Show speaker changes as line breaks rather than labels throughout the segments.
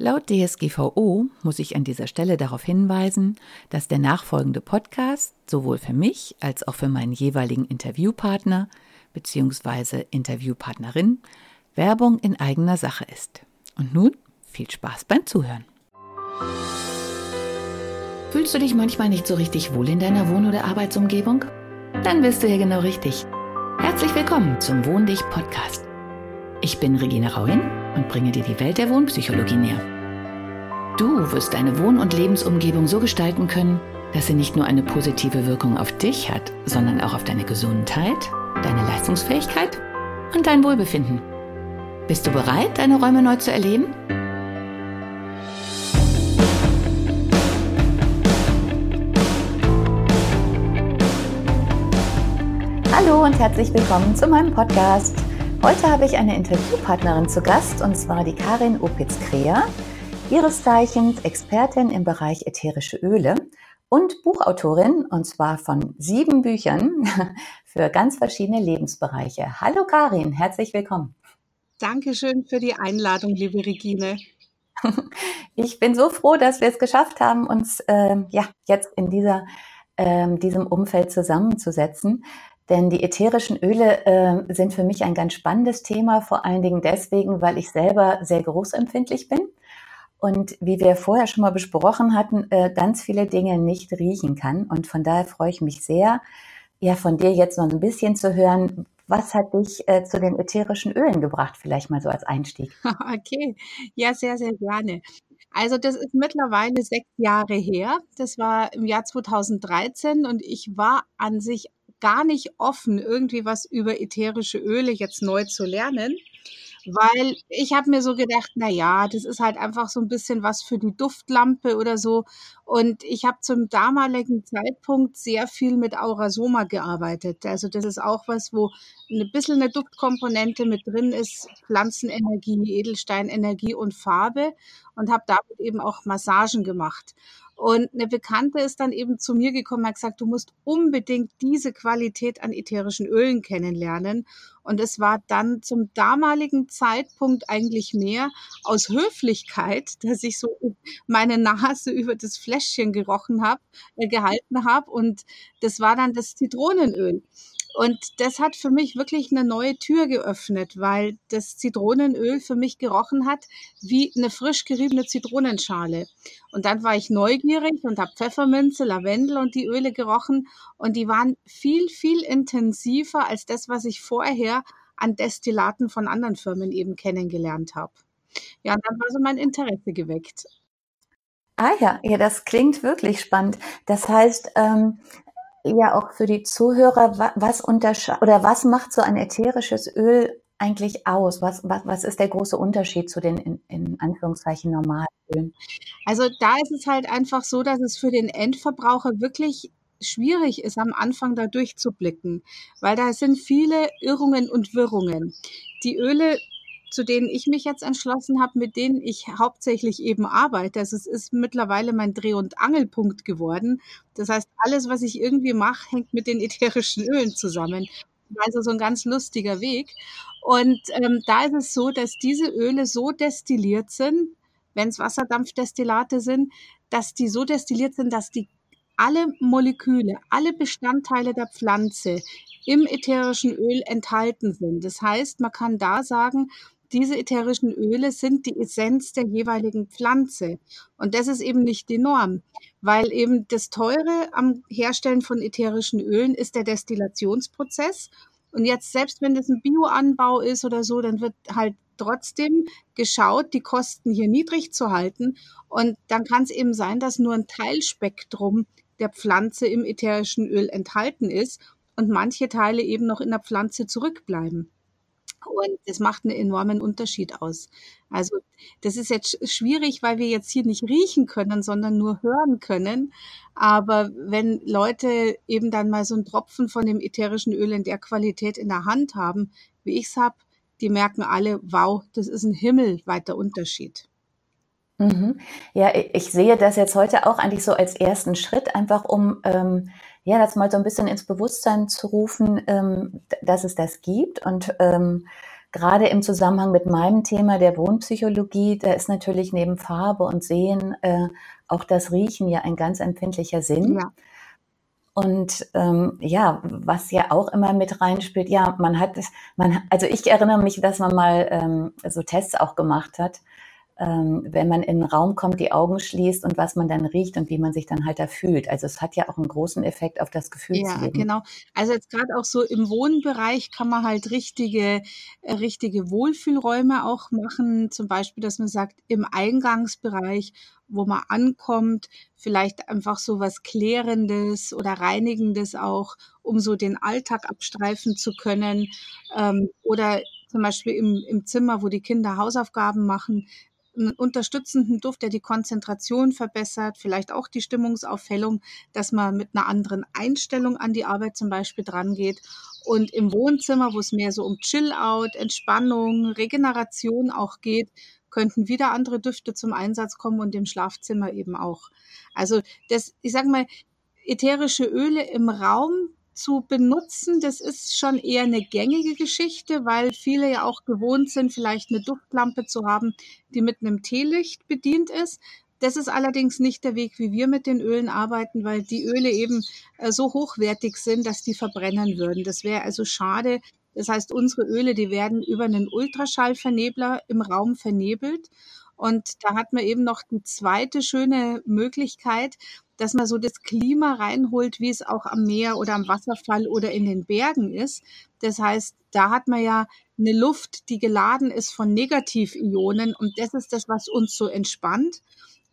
Laut DSGVO muss ich an dieser Stelle darauf hinweisen, dass der nachfolgende Podcast sowohl für mich als auch für meinen jeweiligen Interviewpartner bzw. Interviewpartnerin Werbung in eigener Sache ist. Und nun viel Spaß beim Zuhören. Fühlst du dich manchmal nicht so richtig wohl in deiner Wohn- oder Arbeitsumgebung? Dann bist du hier genau richtig. Herzlich willkommen zum Wohn dich Podcast. Ich bin Regina Rauin und bringe dir die Welt der Wohnpsychologie näher. Du wirst deine Wohn- und Lebensumgebung so gestalten können, dass sie nicht nur eine positive Wirkung auf dich hat, sondern auch auf deine Gesundheit, deine Leistungsfähigkeit und dein Wohlbefinden. Bist du bereit, deine Räume neu zu erleben? Hallo und herzlich willkommen zu meinem Podcast. Heute habe ich eine Interviewpartnerin zu Gast und zwar die Karin Opitz-Kreher, ihres Zeichens Expertin im Bereich ätherische Öle und Buchautorin und zwar von sieben Büchern für ganz verschiedene Lebensbereiche. Hallo Karin, herzlich willkommen.
Dankeschön für die Einladung, liebe Regine.
Ich bin so froh, dass wir es geschafft haben, uns äh, ja jetzt in dieser äh, diesem Umfeld zusammenzusetzen. Denn die ätherischen Öle äh, sind für mich ein ganz spannendes Thema, vor allen Dingen deswegen, weil ich selber sehr großempfindlich bin und wie wir vorher schon mal besprochen hatten, äh, ganz viele Dinge nicht riechen kann. Und von daher freue ich mich sehr, ja, von dir jetzt noch ein bisschen zu hören. Was hat dich äh, zu den ätherischen Ölen gebracht? Vielleicht mal so als Einstieg.
Okay, ja, sehr, sehr gerne. Also das ist mittlerweile sechs Jahre her. Das war im Jahr 2013 und ich war an sich gar nicht offen, irgendwie was über ätherische Öle jetzt neu zu lernen. Weil ich habe mir so gedacht, na ja, das ist halt einfach so ein bisschen was für die Duftlampe oder so. Und ich habe zum damaligen Zeitpunkt sehr viel mit Aurasoma gearbeitet. Also das ist auch was, wo ein bisschen eine Duftkomponente mit drin ist, Pflanzenenergie, Edelsteinenergie und Farbe und habe damit eben auch Massagen gemacht. Und eine Bekannte ist dann eben zu mir gekommen und hat gesagt, du musst unbedingt diese Qualität an ätherischen Ölen kennenlernen. Und es war dann zum damaligen Zeitpunkt eigentlich mehr aus Höflichkeit, dass ich so meine Nase über das Fläschchen gerochen habe, äh, gehalten habe. Und das war dann das Zitronenöl. Und das hat für mich wirklich eine neue Tür geöffnet, weil das Zitronenöl für mich gerochen hat wie eine frisch geriebene Zitronenschale. Und dann war ich neugierig und habe Pfefferminze, Lavendel und die Öle gerochen und die waren viel, viel intensiver als das, was ich vorher an Destillaten von anderen Firmen eben kennengelernt habe. Ja, und dann war so mein Interesse geweckt.
Ah ja, ja, das klingt wirklich spannend. Das heißt, ähm, ja auch für die Zuhörer, was unterscheidet oder was macht so ein ätherisches Öl eigentlich aus? Was, was, was ist der große Unterschied zu den in, in Anführungszeichen normalen Ölen?
Also da ist es halt einfach so, dass es für den Endverbraucher wirklich schwierig ist, am Anfang da durchzublicken, weil da sind viele Irrungen und Wirrungen. Die Öle zu denen ich mich jetzt entschlossen habe, mit denen ich hauptsächlich eben arbeite. Also es ist mittlerweile mein Dreh- und Angelpunkt geworden. Das heißt, alles, was ich irgendwie mache, hängt mit den ätherischen Ölen zusammen. Also so ein ganz lustiger Weg. Und ähm, da ist es so, dass diese Öle so destilliert sind, wenn es Wasserdampfdestillate sind, dass die so destilliert sind, dass die alle Moleküle, alle Bestandteile der Pflanze im ätherischen Öl enthalten sind. Das heißt, man kann da sagen, diese ätherischen Öle sind die Essenz der jeweiligen Pflanze. Und das ist eben nicht die Norm, weil eben das Teure am Herstellen von ätherischen Ölen ist der Destillationsprozess. Und jetzt, selbst wenn das ein Bioanbau ist oder so, dann wird halt trotzdem geschaut, die Kosten hier niedrig zu halten. Und dann kann es eben sein, dass nur ein Teilspektrum der Pflanze im ätherischen Öl enthalten ist und manche Teile eben noch in der Pflanze zurückbleiben. Und das macht einen enormen Unterschied aus. Also das ist jetzt schwierig, weil wir jetzt hier nicht riechen können, sondern nur hören können. Aber wenn Leute eben dann mal so einen Tropfen von dem ätherischen Öl in der Qualität in der Hand haben, wie ich es habe, die merken alle, wow, das ist ein himmelweiter Unterschied.
Mhm. Ja, ich sehe das jetzt heute auch eigentlich so als ersten Schritt, einfach um ähm, ja das mal so ein bisschen ins Bewusstsein zu rufen, ähm, dass es das gibt und ähm, gerade im Zusammenhang mit meinem Thema der Wohnpsychologie, da ist natürlich neben Farbe und Sehen äh, auch das Riechen ja ein ganz empfindlicher Sinn. Ja. Und ähm, ja, was ja auch immer mit reinspielt, ja, man hat, man, also ich erinnere mich, dass man mal ähm, so Tests auch gemacht hat, ähm, wenn man in einen Raum kommt, die Augen schließt und was man dann riecht und wie man sich dann halt da fühlt. Also es hat ja auch einen großen Effekt auf das Gefühl.
Ja, genau. Also jetzt gerade auch so im Wohnbereich kann man halt richtige, äh, richtige Wohlfühlräume auch machen. Zum Beispiel, dass man sagt, im Eingangsbereich wo man ankommt, vielleicht einfach so was Klärendes oder Reinigendes auch, um so den Alltag abstreifen zu können. Ähm, oder zum Beispiel im, im Zimmer, wo die Kinder Hausaufgaben machen, einen unterstützenden Duft, der die Konzentration verbessert, vielleicht auch die Stimmungsaufhellung, dass man mit einer anderen Einstellung an die Arbeit zum Beispiel dran. Und im Wohnzimmer, wo es mehr so um Chill-out, Entspannung, Regeneration auch geht, könnten wieder andere Düfte zum Einsatz kommen und im Schlafzimmer eben auch. Also das, ich sage mal, ätherische Öle im Raum zu benutzen, das ist schon eher eine gängige Geschichte, weil viele ja auch gewohnt sind, vielleicht eine Duftlampe zu haben, die mit einem Teelicht bedient ist. Das ist allerdings nicht der Weg, wie wir mit den Ölen arbeiten, weil die Öle eben äh, so hochwertig sind, dass die verbrennen würden. Das wäre also schade. Das heißt, unsere Öle, die werden über einen Ultraschallvernebler im Raum vernebelt. Und da hat man eben noch die zweite schöne Möglichkeit, dass man so das Klima reinholt, wie es auch am Meer oder am Wasserfall oder in den Bergen ist. Das heißt, da hat man ja eine Luft, die geladen ist von Negativionen und das ist das, was uns so entspannt.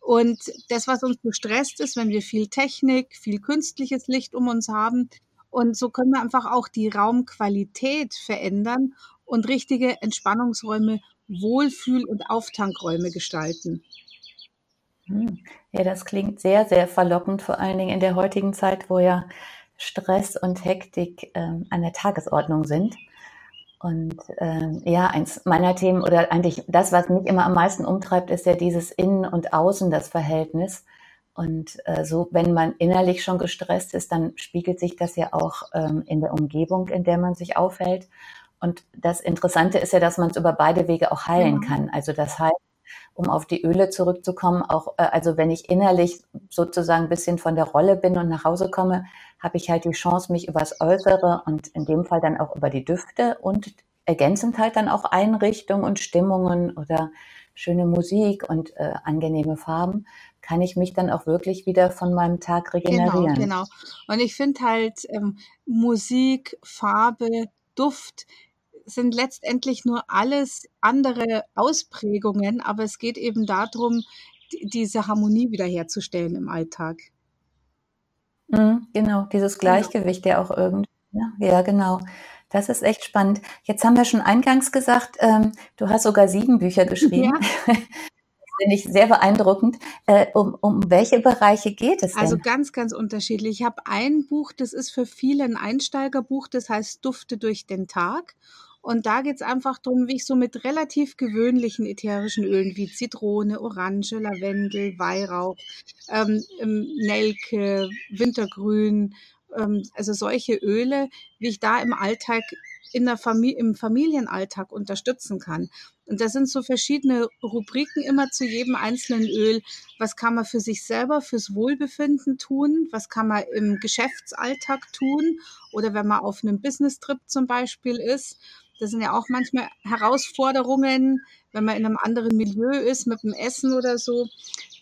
Und das, was uns so stresst, ist, wenn wir viel Technik, viel künstliches Licht um uns haben. Und so können wir einfach auch die Raumqualität verändern und richtige Entspannungsräume, Wohlfühl- und Auftankräume gestalten.
Hm. Ja, das klingt sehr, sehr verlockend, vor allen Dingen in der heutigen Zeit, wo ja Stress und Hektik ähm, an der Tagesordnung sind. Und ähm, ja, eins meiner Themen oder eigentlich das, was mich immer am meisten umtreibt, ist ja dieses Innen und Außen, das Verhältnis. Und äh, so, wenn man innerlich schon gestresst ist, dann spiegelt sich das ja auch ähm, in der Umgebung, in der man sich aufhält. Und das Interessante ist ja, dass man es über beide Wege auch heilen ja. kann. Also das heißt, um auf die Öle zurückzukommen, auch äh, also wenn ich innerlich sozusagen ein bisschen von der Rolle bin und nach Hause komme, habe ich halt die Chance, mich übers Äußere und in dem Fall dann auch über die Düfte und ergänzend halt dann auch Einrichtungen und Stimmungen oder schöne Musik und äh, angenehme Farben, kann ich mich dann auch wirklich wieder von meinem Tag genau, regenerieren.
Genau, genau. Und ich finde halt ähm, Musik, Farbe, Duft, sind letztendlich nur alles andere Ausprägungen, aber es geht eben darum, diese Harmonie wiederherzustellen im Alltag.
Mhm, genau, dieses genau. Gleichgewicht ja auch irgendwie. Ja, ja, genau. Das ist echt spannend. Jetzt haben wir schon eingangs gesagt, ähm, du hast sogar sieben Bücher geschrieben. Ja. finde ich sehr beeindruckend. Äh, um, um welche Bereiche geht es
denn? Also ganz, ganz unterschiedlich. Ich habe ein Buch, das ist für viele ein Einsteigerbuch, das heißt Dufte durch den Tag. Und da geht es einfach darum, wie ich so mit relativ gewöhnlichen ätherischen Ölen wie Zitrone, Orange, Lavendel, Weihrauch, ähm, ähm, Nelke, Wintergrün, ähm, also solche Öle, wie ich da im Alltag in der Familie, im Familienalltag unterstützen kann. Und da sind so verschiedene Rubriken immer zu jedem einzelnen Öl. Was kann man für sich selber, fürs Wohlbefinden tun? Was kann man im Geschäftsalltag tun? Oder wenn man auf einem Business-Trip zum Beispiel ist? Das sind ja auch manchmal Herausforderungen, wenn man in einem anderen Milieu ist, mit dem Essen oder so.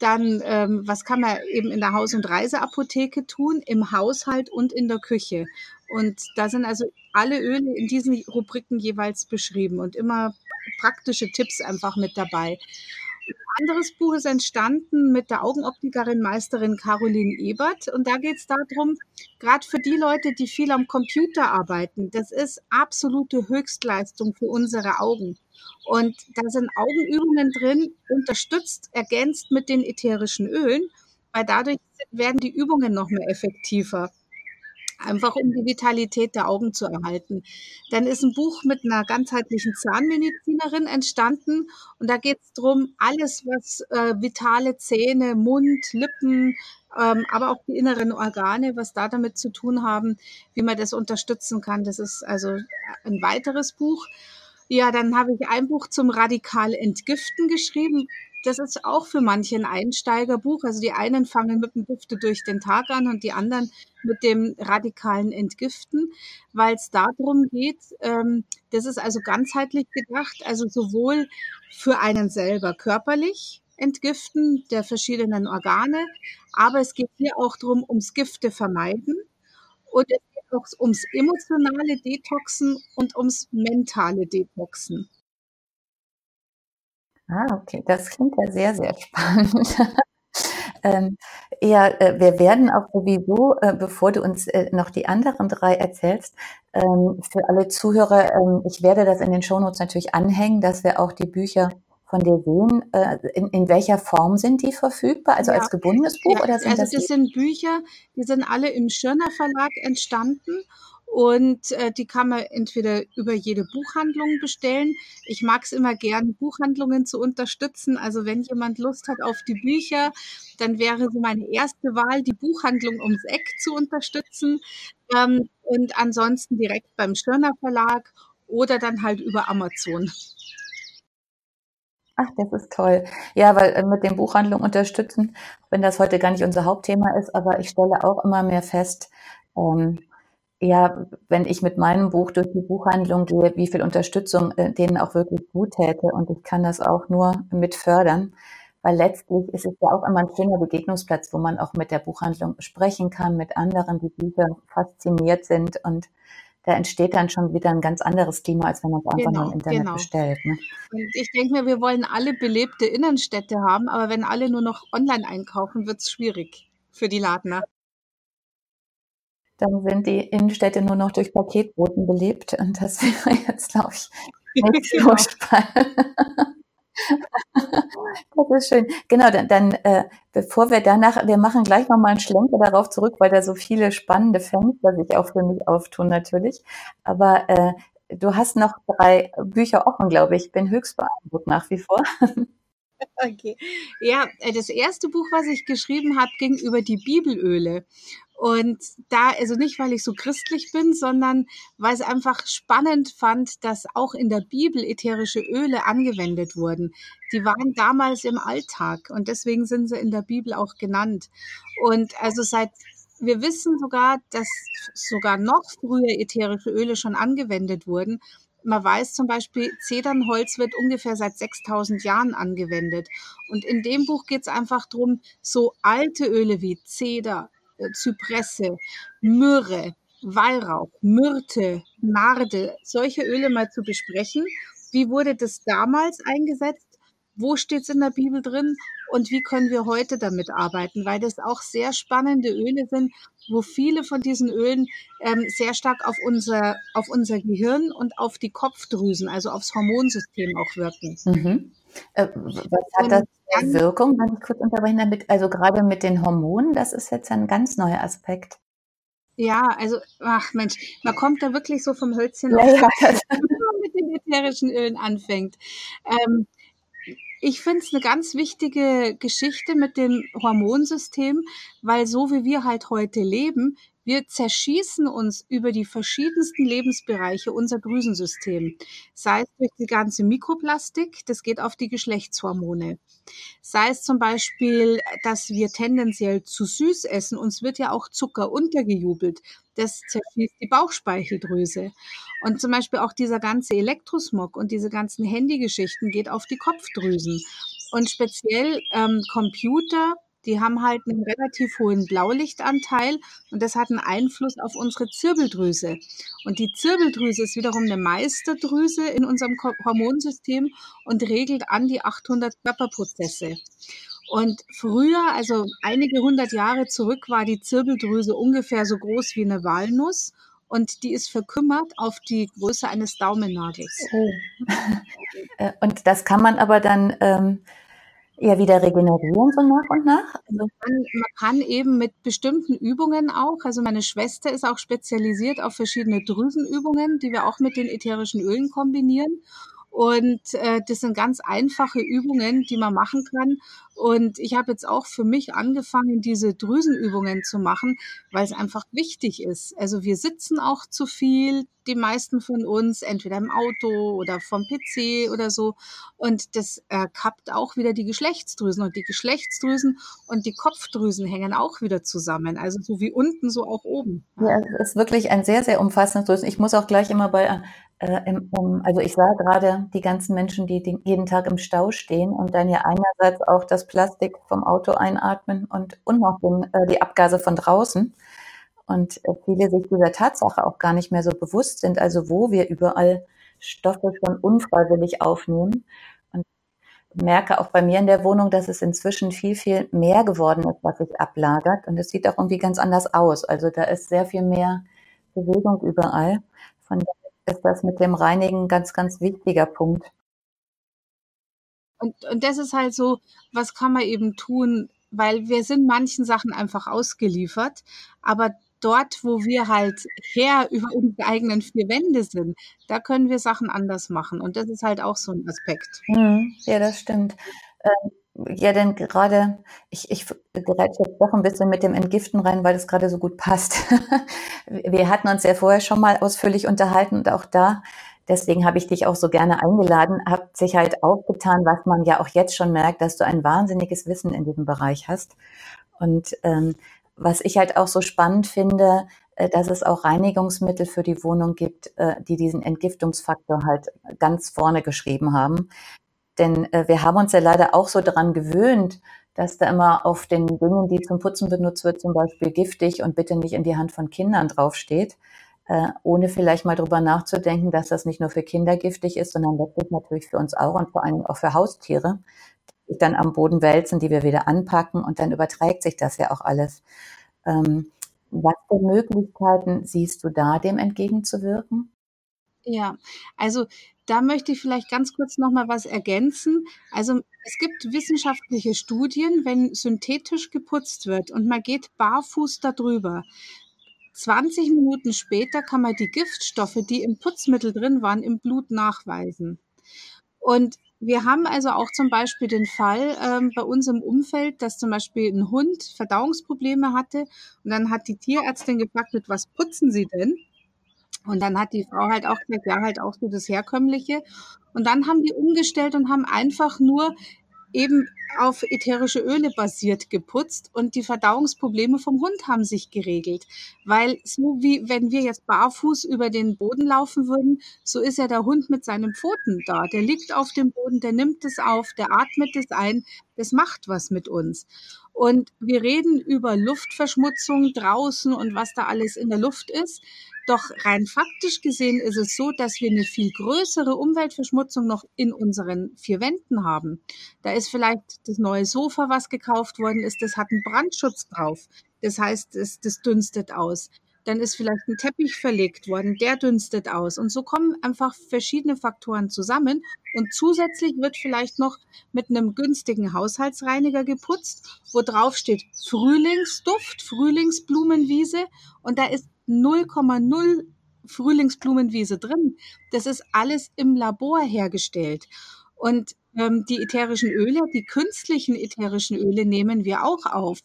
Dann, ähm, was kann man eben in der Haus- und Reiseapotheke tun, im Haushalt und in der Küche? Und da sind also alle Öle in diesen Rubriken jeweils beschrieben und immer praktische Tipps einfach mit dabei. Anderes Buch ist entstanden mit der Augenoptikerin Meisterin Caroline Ebert. Und da geht es darum, gerade für die Leute, die viel am Computer arbeiten, das ist absolute Höchstleistung für unsere Augen. Und da sind Augenübungen drin, unterstützt, ergänzt mit den ätherischen Ölen, weil dadurch werden die Übungen noch mehr effektiver einfach um die Vitalität der Augen zu erhalten. Dann ist ein Buch mit einer ganzheitlichen Zahnmedizinerin entstanden und da geht es darum, alles, was äh, vitale Zähne, Mund, Lippen, ähm, aber auch die inneren Organe, was da damit zu tun haben, wie man das unterstützen kann. Das ist also ein weiteres Buch. Ja, dann habe ich ein Buch zum radikal Entgiften geschrieben. Das ist auch für manche ein Einsteigerbuch. Also die einen fangen mit dem Düfte durch den Tag an und die anderen mit dem radikalen Entgiften, weil es darum geht, ähm, das ist also ganzheitlich gedacht, also sowohl für einen selber körperlich, Entgiften der verschiedenen Organe. Aber es geht hier auch darum, ums Gifte vermeiden. Und es geht auch ums emotionale Detoxen und ums mentale Detoxen.
Ah, okay, das klingt ja sehr, sehr spannend. ähm, ja, äh, wir werden auch sowieso, äh, bevor du uns äh, noch die anderen drei erzählst, ähm, für alle Zuhörer, ähm, ich werde das in den Shownotes natürlich anhängen, dass wir auch die Bücher von dir sehen, äh, in, in welcher Form sind die verfügbar? Also ja. als gebundenes Buch
ja,
oder
sind also das, das sind Bücher, die sind alle im Schirner Verlag entstanden und äh, die kann man entweder über jede Buchhandlung bestellen. Ich mag es immer gern, Buchhandlungen zu unterstützen. Also wenn jemand Lust hat auf die Bücher, dann wäre so meine erste Wahl, die Buchhandlung ums Eck zu unterstützen. Ähm, und ansonsten direkt beim Schirner Verlag oder dann halt über Amazon.
Ach, das ist toll. Ja, weil äh, mit den Buchhandlungen unterstützen, wenn das heute gar nicht unser Hauptthema ist, aber ich stelle auch immer mehr fest, ähm, ja, wenn ich mit meinem Buch durch die Buchhandlung gehe, wie viel Unterstützung äh, denen auch wirklich gut täte. Und ich kann das auch nur mit fördern, weil letztlich ist es ja auch immer ein schöner Begegnungsplatz, wo man auch mit der Buchhandlung sprechen kann, mit anderen, die Bücher fasziniert sind und da entsteht dann schon wieder ein ganz anderes Klima, als wenn man es einfach genau, nur im Internet genau. bestellt. Ne?
Und ich denke mir, wir wollen alle belebte Innenstädte haben, aber wenn alle nur noch online einkaufen, wird es schwierig für die Ladner.
Dann sind die Innenstädte nur noch durch Paketboten belebt und das wäre jetzt, glaube ich, nicht so genau. spannend. Das ist schön. Genau, dann, dann äh, bevor wir danach, wir machen gleich nochmal einen Schlenker darauf zurück, weil da so viele spannende Fenster sich auch für mich auftun natürlich. Aber äh, du hast noch drei Bücher offen, glaube ich. Bin höchst beeindruckt nach wie vor.
Okay. Ja, äh, das erste Buch, was ich geschrieben habe, ging über die Bibelöle. Und da, also nicht, weil ich so christlich bin, sondern weil es einfach spannend fand, dass auch in der Bibel ätherische Öle angewendet wurden. Die waren damals im Alltag und deswegen sind sie in der Bibel auch genannt. Und also seit, wir wissen sogar, dass sogar noch früher ätherische Öle schon angewendet wurden. Man weiß zum Beispiel, Zedernholz wird ungefähr seit 6000 Jahren angewendet. Und in dem Buch geht es einfach drum, so alte Öle wie Zeder, Zypresse, Myrrhe, Weihrauch, Myrte, Narde, solche Öle mal zu besprechen. Wie wurde das damals eingesetzt? Wo steht es in der Bibel drin? Und wie können wir heute damit arbeiten? Weil das auch sehr spannende Öle sind, wo viele von diesen Ölen ähm, sehr stark auf unser, auf unser Gehirn und auf die Kopfdrüsen, also aufs Hormonsystem auch wirken.
Mhm. Äh, was hat das Wirkung, wenn ich kurz unterbrechen damit? Also gerade mit den Hormonen, das ist jetzt ein ganz neuer Aspekt.
Ja, also, ach Mensch, man kommt da wirklich so vom Hölzchen ja, auf, ja. wenn man mit den ätherischen Ölen anfängt. Ähm, ich finde es eine ganz wichtige Geschichte mit dem Hormonsystem, weil so wie wir halt heute leben, wir zerschießen uns über die verschiedensten Lebensbereiche unser Drüsensystem. Sei es durch die ganze Mikroplastik, das geht auf die Geschlechtshormone. Sei es zum Beispiel, dass wir tendenziell zu süß essen. Uns wird ja auch Zucker untergejubelt. Das zerschießt die Bauchspeicheldrüse. Und zum Beispiel auch dieser ganze Elektrosmog und diese ganzen Handygeschichten geht auf die Kopfdrüsen. Und speziell ähm, Computer, die haben halt einen relativ hohen Blaulichtanteil und das hat einen Einfluss auf unsere Zirbeldrüse. Und die Zirbeldrüse ist wiederum eine Meisterdrüse in unserem Hormonsystem und regelt an die 800 Körperprozesse. Und früher, also einige hundert Jahre zurück, war die Zirbeldrüse ungefähr so groß wie eine Walnuss und die ist verkümmert auf die Größe eines Daumennagels. Oh.
Äh, und das kann man aber dann ähm, ja wieder regenerieren so nach und nach?
Also man, man kann eben mit bestimmten Übungen auch, also meine Schwester ist auch spezialisiert auf verschiedene Drüsenübungen, die wir auch mit den ätherischen Ölen kombinieren. Und äh, das sind ganz einfache Übungen, die man machen kann. Und ich habe jetzt auch für mich angefangen, diese Drüsenübungen zu machen, weil es einfach wichtig ist. Also wir sitzen auch zu viel, die meisten von uns, entweder im Auto oder vom PC oder so. Und das äh, kappt auch wieder die Geschlechtsdrüsen. Und die Geschlechtsdrüsen und die Kopfdrüsen hängen auch wieder zusammen. Also so wie unten, so auch oben.
Ja, es ist wirklich ein sehr, sehr umfassendes Drüsen. Ich muss auch gleich immer bei äh, um, also ich sah gerade die ganzen Menschen, die den, jeden Tag im Stau stehen und dann ja einerseits auch das Plastik vom Auto einatmen und, und noch den, äh, die Abgase von draußen. Und äh, viele sich dieser Tatsache auch gar nicht mehr so bewusst sind, also wo wir überall Stoffe schon unfreiwillig aufnehmen. Und merke auch bei mir in der Wohnung, dass es inzwischen viel, viel mehr geworden ist, was sich ablagert. Und es sieht auch irgendwie ganz anders aus. Also da ist sehr viel mehr Bewegung überall. Von daher ist das mit dem Reinigen ganz, ganz wichtiger Punkt.
Und, und das ist halt so, was kann man eben tun, weil wir sind manchen Sachen einfach ausgeliefert, aber dort, wo wir halt her über unsere eigenen vier Wände sind, da können wir Sachen anders machen. Und das ist halt auch so ein Aspekt.
Mhm. Ja, das stimmt. Ähm, ja, denn gerade, ich, ich greife jetzt doch ein bisschen mit dem Entgiften rein, weil das gerade so gut passt. Wir hatten uns ja vorher schon mal ausführlich unterhalten und auch da, deswegen habe ich dich auch so gerne eingeladen, hat sich halt aufgetan, was man ja auch jetzt schon merkt, dass du ein wahnsinniges Wissen in diesem Bereich hast. Und ähm, was ich halt auch so spannend finde, äh, dass es auch Reinigungsmittel für die Wohnung gibt, äh, die diesen Entgiftungsfaktor halt ganz vorne geschrieben haben. Denn äh, wir haben uns ja leider auch so daran gewöhnt, dass da immer auf den Dingen, die zum Putzen benutzt wird, zum Beispiel giftig und bitte nicht in die Hand von Kindern draufsteht, äh, ohne vielleicht mal drüber nachzudenken, dass das nicht nur für Kinder giftig ist, sondern letztlich natürlich für uns auch und vor allem auch für Haustiere, die dann am Boden wälzen, die wir wieder anpacken und dann überträgt sich das ja auch alles. Ähm, was für Möglichkeiten siehst du da, dem entgegenzuwirken?
Ja, also da möchte ich vielleicht ganz kurz noch mal was ergänzen. Also es gibt wissenschaftliche Studien, wenn synthetisch geputzt wird und man geht barfuß darüber. 20 Minuten später kann man die Giftstoffe, die im Putzmittel drin waren, im Blut nachweisen. Und wir haben also auch zum Beispiel den Fall ähm, bei uns im Umfeld, dass zum Beispiel ein Hund Verdauungsprobleme hatte und dann hat die Tierärztin gefragt, mit was putzen Sie denn? Und dann hat die Frau halt auch gesagt, ja, halt auch so das Herkömmliche. Und dann haben die umgestellt und haben einfach nur eben auf ätherische Öle basiert geputzt und die Verdauungsprobleme vom Hund haben sich geregelt. Weil so wie wenn wir jetzt barfuß über den Boden laufen würden, so ist ja der Hund mit seinen Pfoten da. Der liegt auf dem Boden, der nimmt es auf, der atmet es ein, das macht was mit uns. Und wir reden über Luftverschmutzung draußen und was da alles in der Luft ist. Doch rein faktisch gesehen ist es so, dass wir eine viel größere Umweltverschmutzung noch in unseren vier Wänden haben. Da ist vielleicht das neue Sofa, was gekauft worden ist, das hat einen Brandschutz drauf. Das heißt, das, das dünstet aus. Dann ist vielleicht ein Teppich verlegt worden, der dünstet aus. Und so kommen einfach verschiedene Faktoren zusammen. Und zusätzlich wird vielleicht noch mit einem günstigen Haushaltsreiniger geputzt, wo drauf steht Frühlingsduft, Frühlingsblumenwiese. Und da ist 0,0 Frühlingsblumenwiese drin. Das ist alles im Labor hergestellt. Und ähm, die ätherischen Öle, die künstlichen ätherischen Öle nehmen wir auch auf.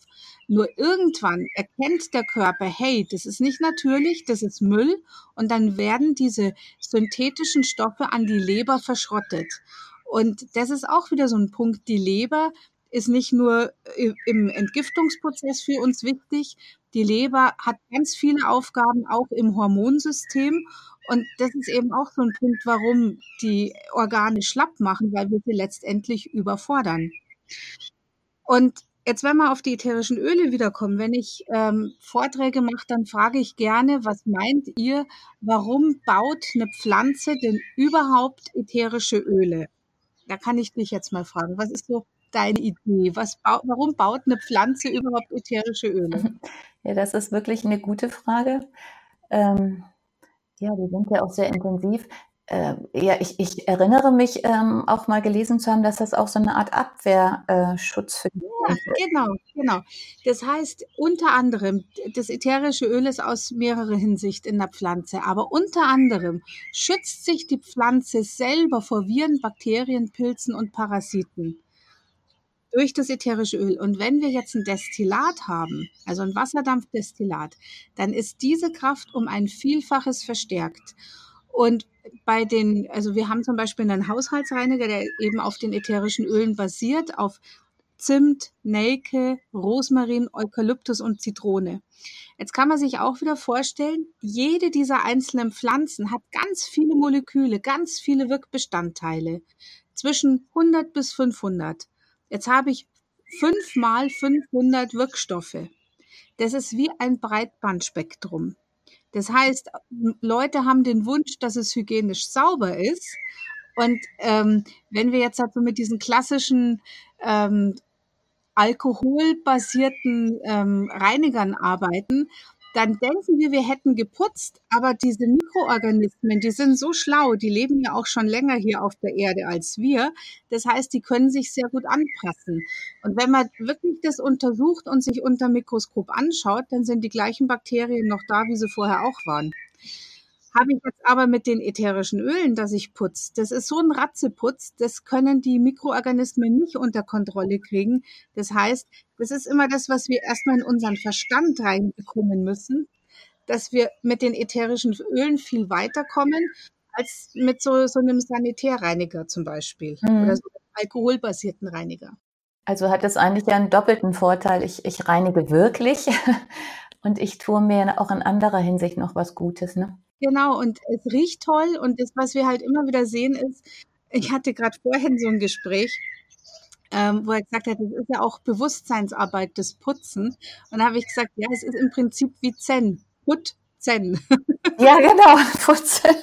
Nur irgendwann erkennt der Körper, hey, das ist nicht natürlich, das ist Müll und dann werden diese synthetischen Stoffe an die Leber verschrottet. Und das ist auch wieder so ein Punkt. Die Leber ist nicht nur äh, im Entgiftungsprozess für uns wichtig. Die Leber hat ganz viele Aufgaben auch im Hormonsystem. Und das ist eben auch so ein Punkt, warum die Organe schlapp machen, weil wir sie letztendlich überfordern. Und jetzt, wenn wir auf die ätherischen Öle wiederkommen, wenn ich ähm, Vorträge mache, dann frage ich gerne, was meint ihr, warum baut eine Pflanze denn überhaupt ätherische Öle? Da kann ich dich jetzt mal fragen. Was ist so deine Idee? Was, warum baut eine Pflanze überhaupt ätherische Öle?
Ja, das ist wirklich eine gute Frage. Ähm, ja, die sind ja auch sehr intensiv. Äh, ja, ich, ich erinnere mich ähm, auch mal gelesen zu haben, dass das auch so eine Art Abwehrschutz für die
Ja, genau, genau. Das heißt, unter anderem, das ätherische Öl ist aus mehrerer Hinsicht in der Pflanze, aber unter anderem schützt sich die Pflanze selber vor Viren, Bakterien, Pilzen und Parasiten durch das ätherische Öl. Und wenn wir jetzt ein Destillat haben, also ein Wasserdampfdestillat, dann ist diese Kraft um ein Vielfaches verstärkt. Und bei den, also wir haben zum Beispiel einen Haushaltsreiniger, der eben auf den ätherischen Ölen basiert, auf Zimt, Nelke, Rosmarin, Eukalyptus und Zitrone. Jetzt kann man sich auch wieder vorstellen, jede dieser einzelnen Pflanzen hat ganz viele Moleküle, ganz viele Wirkbestandteile, zwischen 100 bis 500. Jetzt habe ich fünf mal 500 Wirkstoffe. Das ist wie ein Breitbandspektrum. Das heißt, Leute haben den Wunsch, dass es hygienisch sauber ist. Und ähm, wenn wir jetzt also mit diesen klassischen ähm, alkoholbasierten ähm, Reinigern arbeiten, dann denken wir, wir hätten geputzt, aber diese Mikroorganismen, die sind so schlau, die leben ja auch schon länger hier auf der Erde als wir. Das heißt, die können sich sehr gut anpassen. Und wenn man wirklich das untersucht und sich unter Mikroskop anschaut, dann sind die gleichen Bakterien noch da, wie sie vorher auch waren. Habe ich jetzt aber mit den ätherischen Ölen, dass ich putze, das ist so ein Ratzeputz, das können die Mikroorganismen nicht unter Kontrolle kriegen. Das heißt, das ist immer das, was wir erstmal in unseren Verstand reinbekommen müssen, dass wir mit den ätherischen Ölen viel weiterkommen als mit so, so einem Sanitärreiniger zum Beispiel mhm. oder so einem alkoholbasierten Reiniger.
Also hat es eigentlich ja einen doppelten Vorteil. Ich, ich reinige wirklich und ich tue mir auch in anderer Hinsicht noch was Gutes. Ne?
Genau, und es riecht toll. Und das, was wir halt immer wieder sehen, ist, ich hatte gerade vorhin so ein Gespräch, ähm, wo er gesagt hat, das ist ja auch Bewusstseinsarbeit, das Putzen. Und da habe ich gesagt, ja, es ist im Prinzip wie Zen. Put, Zen.
Ja, genau, Putzen.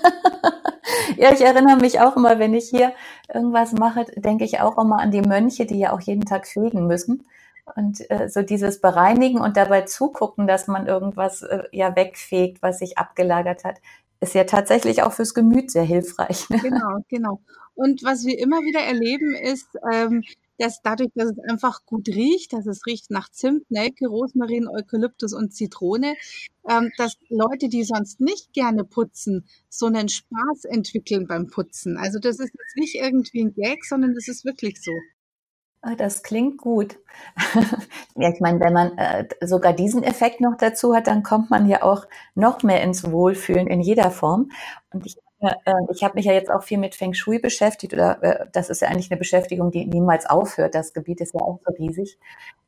ja, ich erinnere mich auch immer, wenn ich hier irgendwas mache, denke ich auch immer an die Mönche, die ja auch jeden Tag fegen müssen. Und äh, so dieses Bereinigen und dabei zugucken, dass man irgendwas äh, ja wegfegt, was sich abgelagert hat, ist ja tatsächlich auch fürs Gemüt sehr hilfreich.
Ne? Genau, genau. Und was wir immer wieder erleben, ist, ähm, dass dadurch, dass es einfach gut riecht, dass es riecht nach Zimt, Nelke, Rosmarin, Eukalyptus und Zitrone, ähm, dass Leute, die sonst nicht gerne putzen, so einen Spaß entwickeln beim Putzen. Also das ist jetzt nicht irgendwie ein Gag, sondern das ist wirklich so.
Ah, das klingt gut. ja, ich meine, wenn man äh, sogar diesen Effekt noch dazu hat, dann kommt man ja auch noch mehr ins Wohlfühlen in jeder Form. Und ich, äh, ich habe mich ja jetzt auch viel mit Feng Shui beschäftigt, oder äh, das ist ja eigentlich eine Beschäftigung, die niemals aufhört. Das Gebiet ist ja auch so riesig.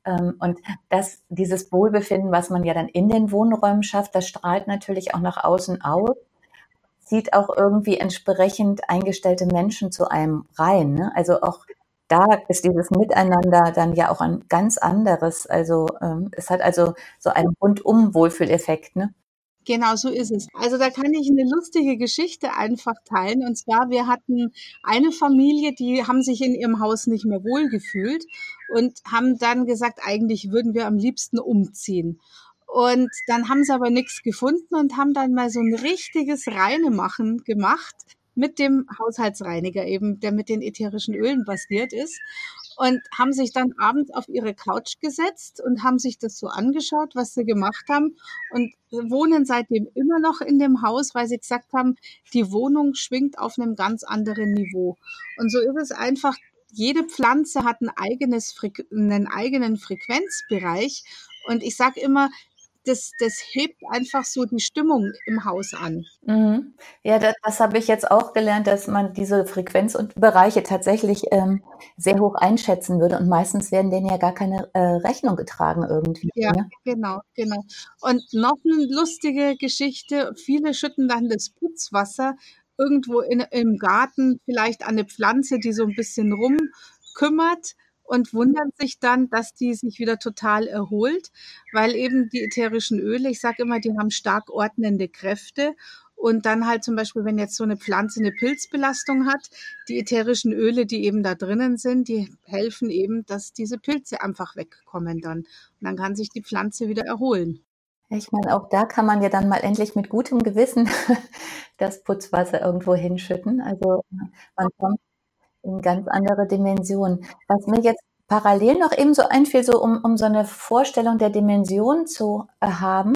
Ähm, und das, dieses Wohlbefinden, was man ja dann in den Wohnräumen schafft, das strahlt natürlich auch nach außen aus zieht auch irgendwie entsprechend eingestellte Menschen zu einem rein. Ne? Also auch da ist dieses Miteinander dann ja auch ein ganz anderes. Also ähm, es hat also so einen rundum Wohlfühleffekt, ne?
Genau, so ist es. Also da kann ich eine lustige Geschichte einfach teilen. Und zwar, wir hatten eine Familie, die haben sich in ihrem Haus nicht mehr wohlgefühlt und haben dann gesagt, eigentlich würden wir am liebsten umziehen. Und dann haben sie aber nichts gefunden und haben dann mal so ein richtiges Reinemachen gemacht mit dem Haushaltsreiniger eben, der mit den ätherischen Ölen basiert ist und haben sich dann abends auf ihre Couch gesetzt und haben sich das so angeschaut, was sie gemacht haben und wohnen seitdem immer noch in dem Haus, weil sie gesagt haben, die Wohnung schwingt auf einem ganz anderen Niveau. Und so ist es einfach, jede Pflanze hat ein eigenes, einen eigenen Frequenzbereich. Und ich sage immer, das, das hebt einfach so die Stimmung im Haus an.
Mhm. Ja, das, das habe ich jetzt auch gelernt, dass man diese Frequenz und Bereiche tatsächlich ähm, sehr hoch einschätzen würde und meistens werden denen ja gar keine äh, Rechnung getragen irgendwie.
Ja, ne? genau, genau. Und noch eine lustige Geschichte, viele schütten dann das Putzwasser irgendwo in, im Garten vielleicht an eine Pflanze, die so ein bisschen rumkümmert und wundern sich dann, dass die sich wieder total erholt, weil eben die ätherischen Öle, ich sage immer, die haben stark ordnende Kräfte und dann halt zum Beispiel, wenn jetzt so eine Pflanze eine Pilzbelastung hat, die ätherischen Öle, die eben da drinnen sind, die helfen eben, dass diese Pilze einfach wegkommen dann. Und dann kann sich die Pflanze wieder erholen.
Ich meine, auch da kann man ja dann mal endlich mit gutem Gewissen das Putzwasser irgendwo hinschütten. Also man kommt in ganz andere Dimensionen. Was mir jetzt parallel noch eben so einfiel, so um, um so eine Vorstellung der Dimension zu haben.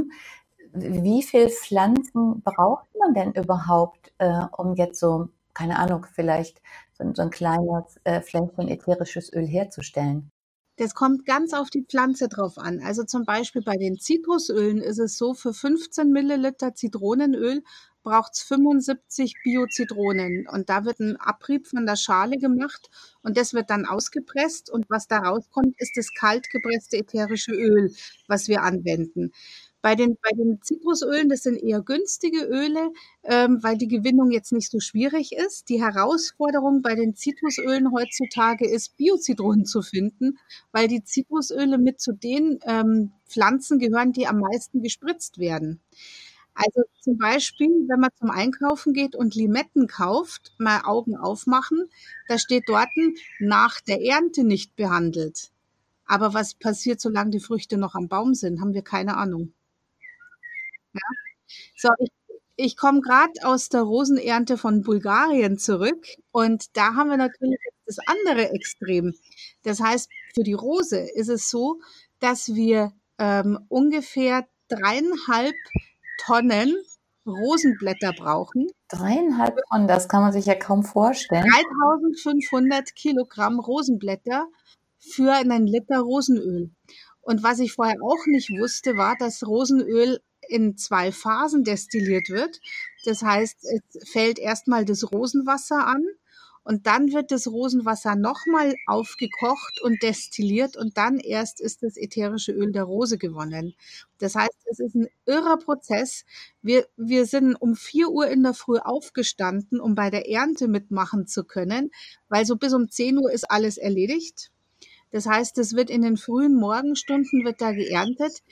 Wie viel Pflanzen braucht man denn überhaupt, äh, um jetzt so, keine Ahnung, vielleicht so, so ein kleines äh, Fläschchen ätherisches Öl herzustellen?
Das kommt ganz auf die Pflanze drauf an. Also zum Beispiel bei den Zitrusölen ist es so, für 15 Milliliter Zitronenöl braucht es 75 Bio-Zitronen. Und da wird ein Abrieb von der Schale gemacht und das wird dann ausgepresst. Und was da rauskommt, ist das kalt gepresste ätherische Öl, was wir anwenden. Bei den, bei den Zitrusölen, das sind eher günstige Öle, ähm, weil die Gewinnung jetzt nicht so schwierig ist. Die Herausforderung bei den Zitrusölen heutzutage ist, Biozitronen zu finden, weil die Zitrusöle mit zu den ähm, Pflanzen gehören, die am meisten gespritzt werden. Also zum Beispiel, wenn man zum Einkaufen geht und Limetten kauft, mal Augen aufmachen, da steht dort nach der Ernte nicht behandelt. Aber was passiert, solange die Früchte noch am Baum sind, haben wir keine Ahnung. Ja? So, ich, ich komme gerade aus der Rosenernte von Bulgarien zurück und da haben wir natürlich das andere Extrem. Das heißt, für die Rose ist es so, dass wir ähm, ungefähr dreieinhalb Tonnen Rosenblätter brauchen.
Dreieinhalb Tonnen, das kann man sich ja kaum vorstellen.
3500 Kilogramm Rosenblätter für einen Liter Rosenöl. Und was ich vorher auch nicht wusste, war, dass Rosenöl in zwei Phasen destilliert wird. Das heißt, es fällt erstmal das Rosenwasser an und dann wird das Rosenwasser nochmal aufgekocht und destilliert und dann erst ist das ätherische Öl der Rose gewonnen. Das heißt, es ist ein irrer Prozess. Wir, wir sind um vier Uhr in der Früh aufgestanden, um bei der Ernte mitmachen zu können, weil so bis um zehn Uhr ist alles erledigt. Das heißt, es wird in den frühen Morgenstunden wird da geerntet.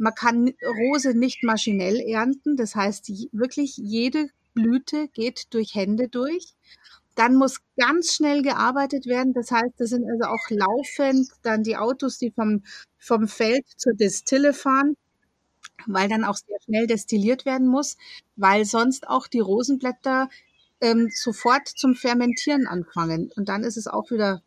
Man kann Rose nicht maschinell ernten. Das heißt, wirklich jede Blüte geht durch Hände durch. Dann muss ganz schnell gearbeitet werden. Das heißt, das sind also auch laufend dann die Autos, die vom, vom Feld zur Destille fahren, weil dann auch sehr schnell destilliert werden muss, weil sonst auch die Rosenblätter ähm, sofort zum Fermentieren anfangen. Und dann ist es auch wieder,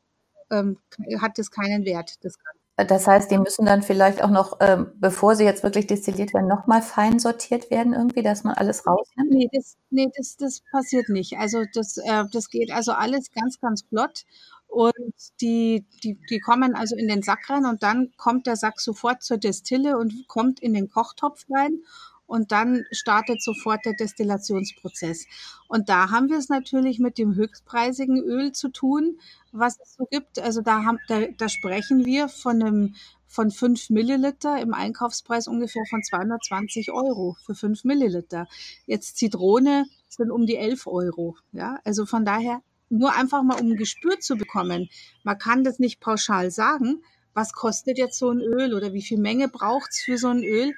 ähm, hat es keinen Wert, das Ganze.
Das heißt, die müssen dann vielleicht auch noch, ähm, bevor sie jetzt wirklich destilliert werden, nochmal fein sortiert werden irgendwie, dass man alles rausnimmt?
Nee, das, nee, das, das passiert nicht. Also das, äh, das geht also alles ganz, ganz flott. Und die, die, die kommen also in den Sack rein und dann kommt der Sack sofort zur Destille und kommt in den Kochtopf rein und dann startet sofort der Destillationsprozess. Und da haben wir es natürlich mit dem höchstpreisigen Öl zu tun, was es so gibt. Also da, haben, da, da sprechen wir von einem von 5 Milliliter im Einkaufspreis ungefähr von 220 Euro für 5 Milliliter. Jetzt Zitrone sind um die 11 Euro. Ja, also von daher nur einfach mal um ein Gespür zu bekommen. Man kann das nicht pauschal sagen, was kostet jetzt so ein Öl oder wie viel Menge braucht's für so ein Öl.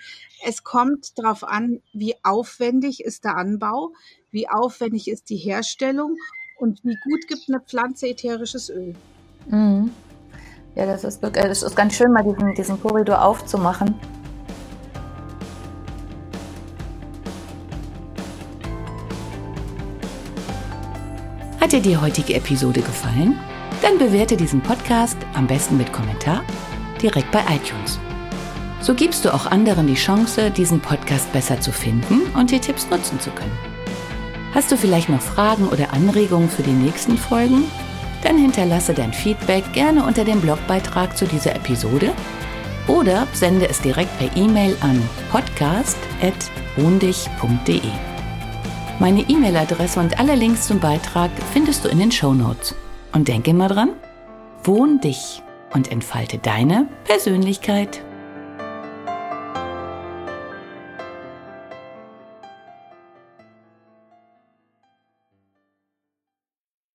Es kommt darauf an, wie aufwendig ist der Anbau, wie aufwendig ist die Herstellung und wie gut gibt eine Pflanze ätherisches Öl.
Mhm. Ja, das ist, wirklich, das ist ganz schön, mal diesen, diesen Korridor aufzumachen.
Hat dir die heutige Episode gefallen? Dann bewerte diesen Podcast am besten mit Kommentar direkt bei iTunes. So gibst du auch anderen die Chance, diesen Podcast besser zu finden und die Tipps nutzen zu können. Hast du vielleicht noch Fragen oder Anregungen für die nächsten Folgen? Dann hinterlasse dein Feedback gerne unter dem Blogbeitrag zu dieser Episode oder sende es direkt per E-Mail an podcast.wohndich.de. Meine E-Mail-Adresse und alle Links zum Beitrag findest du in den Show Notes. Und denke immer dran, wohn dich und entfalte deine Persönlichkeit.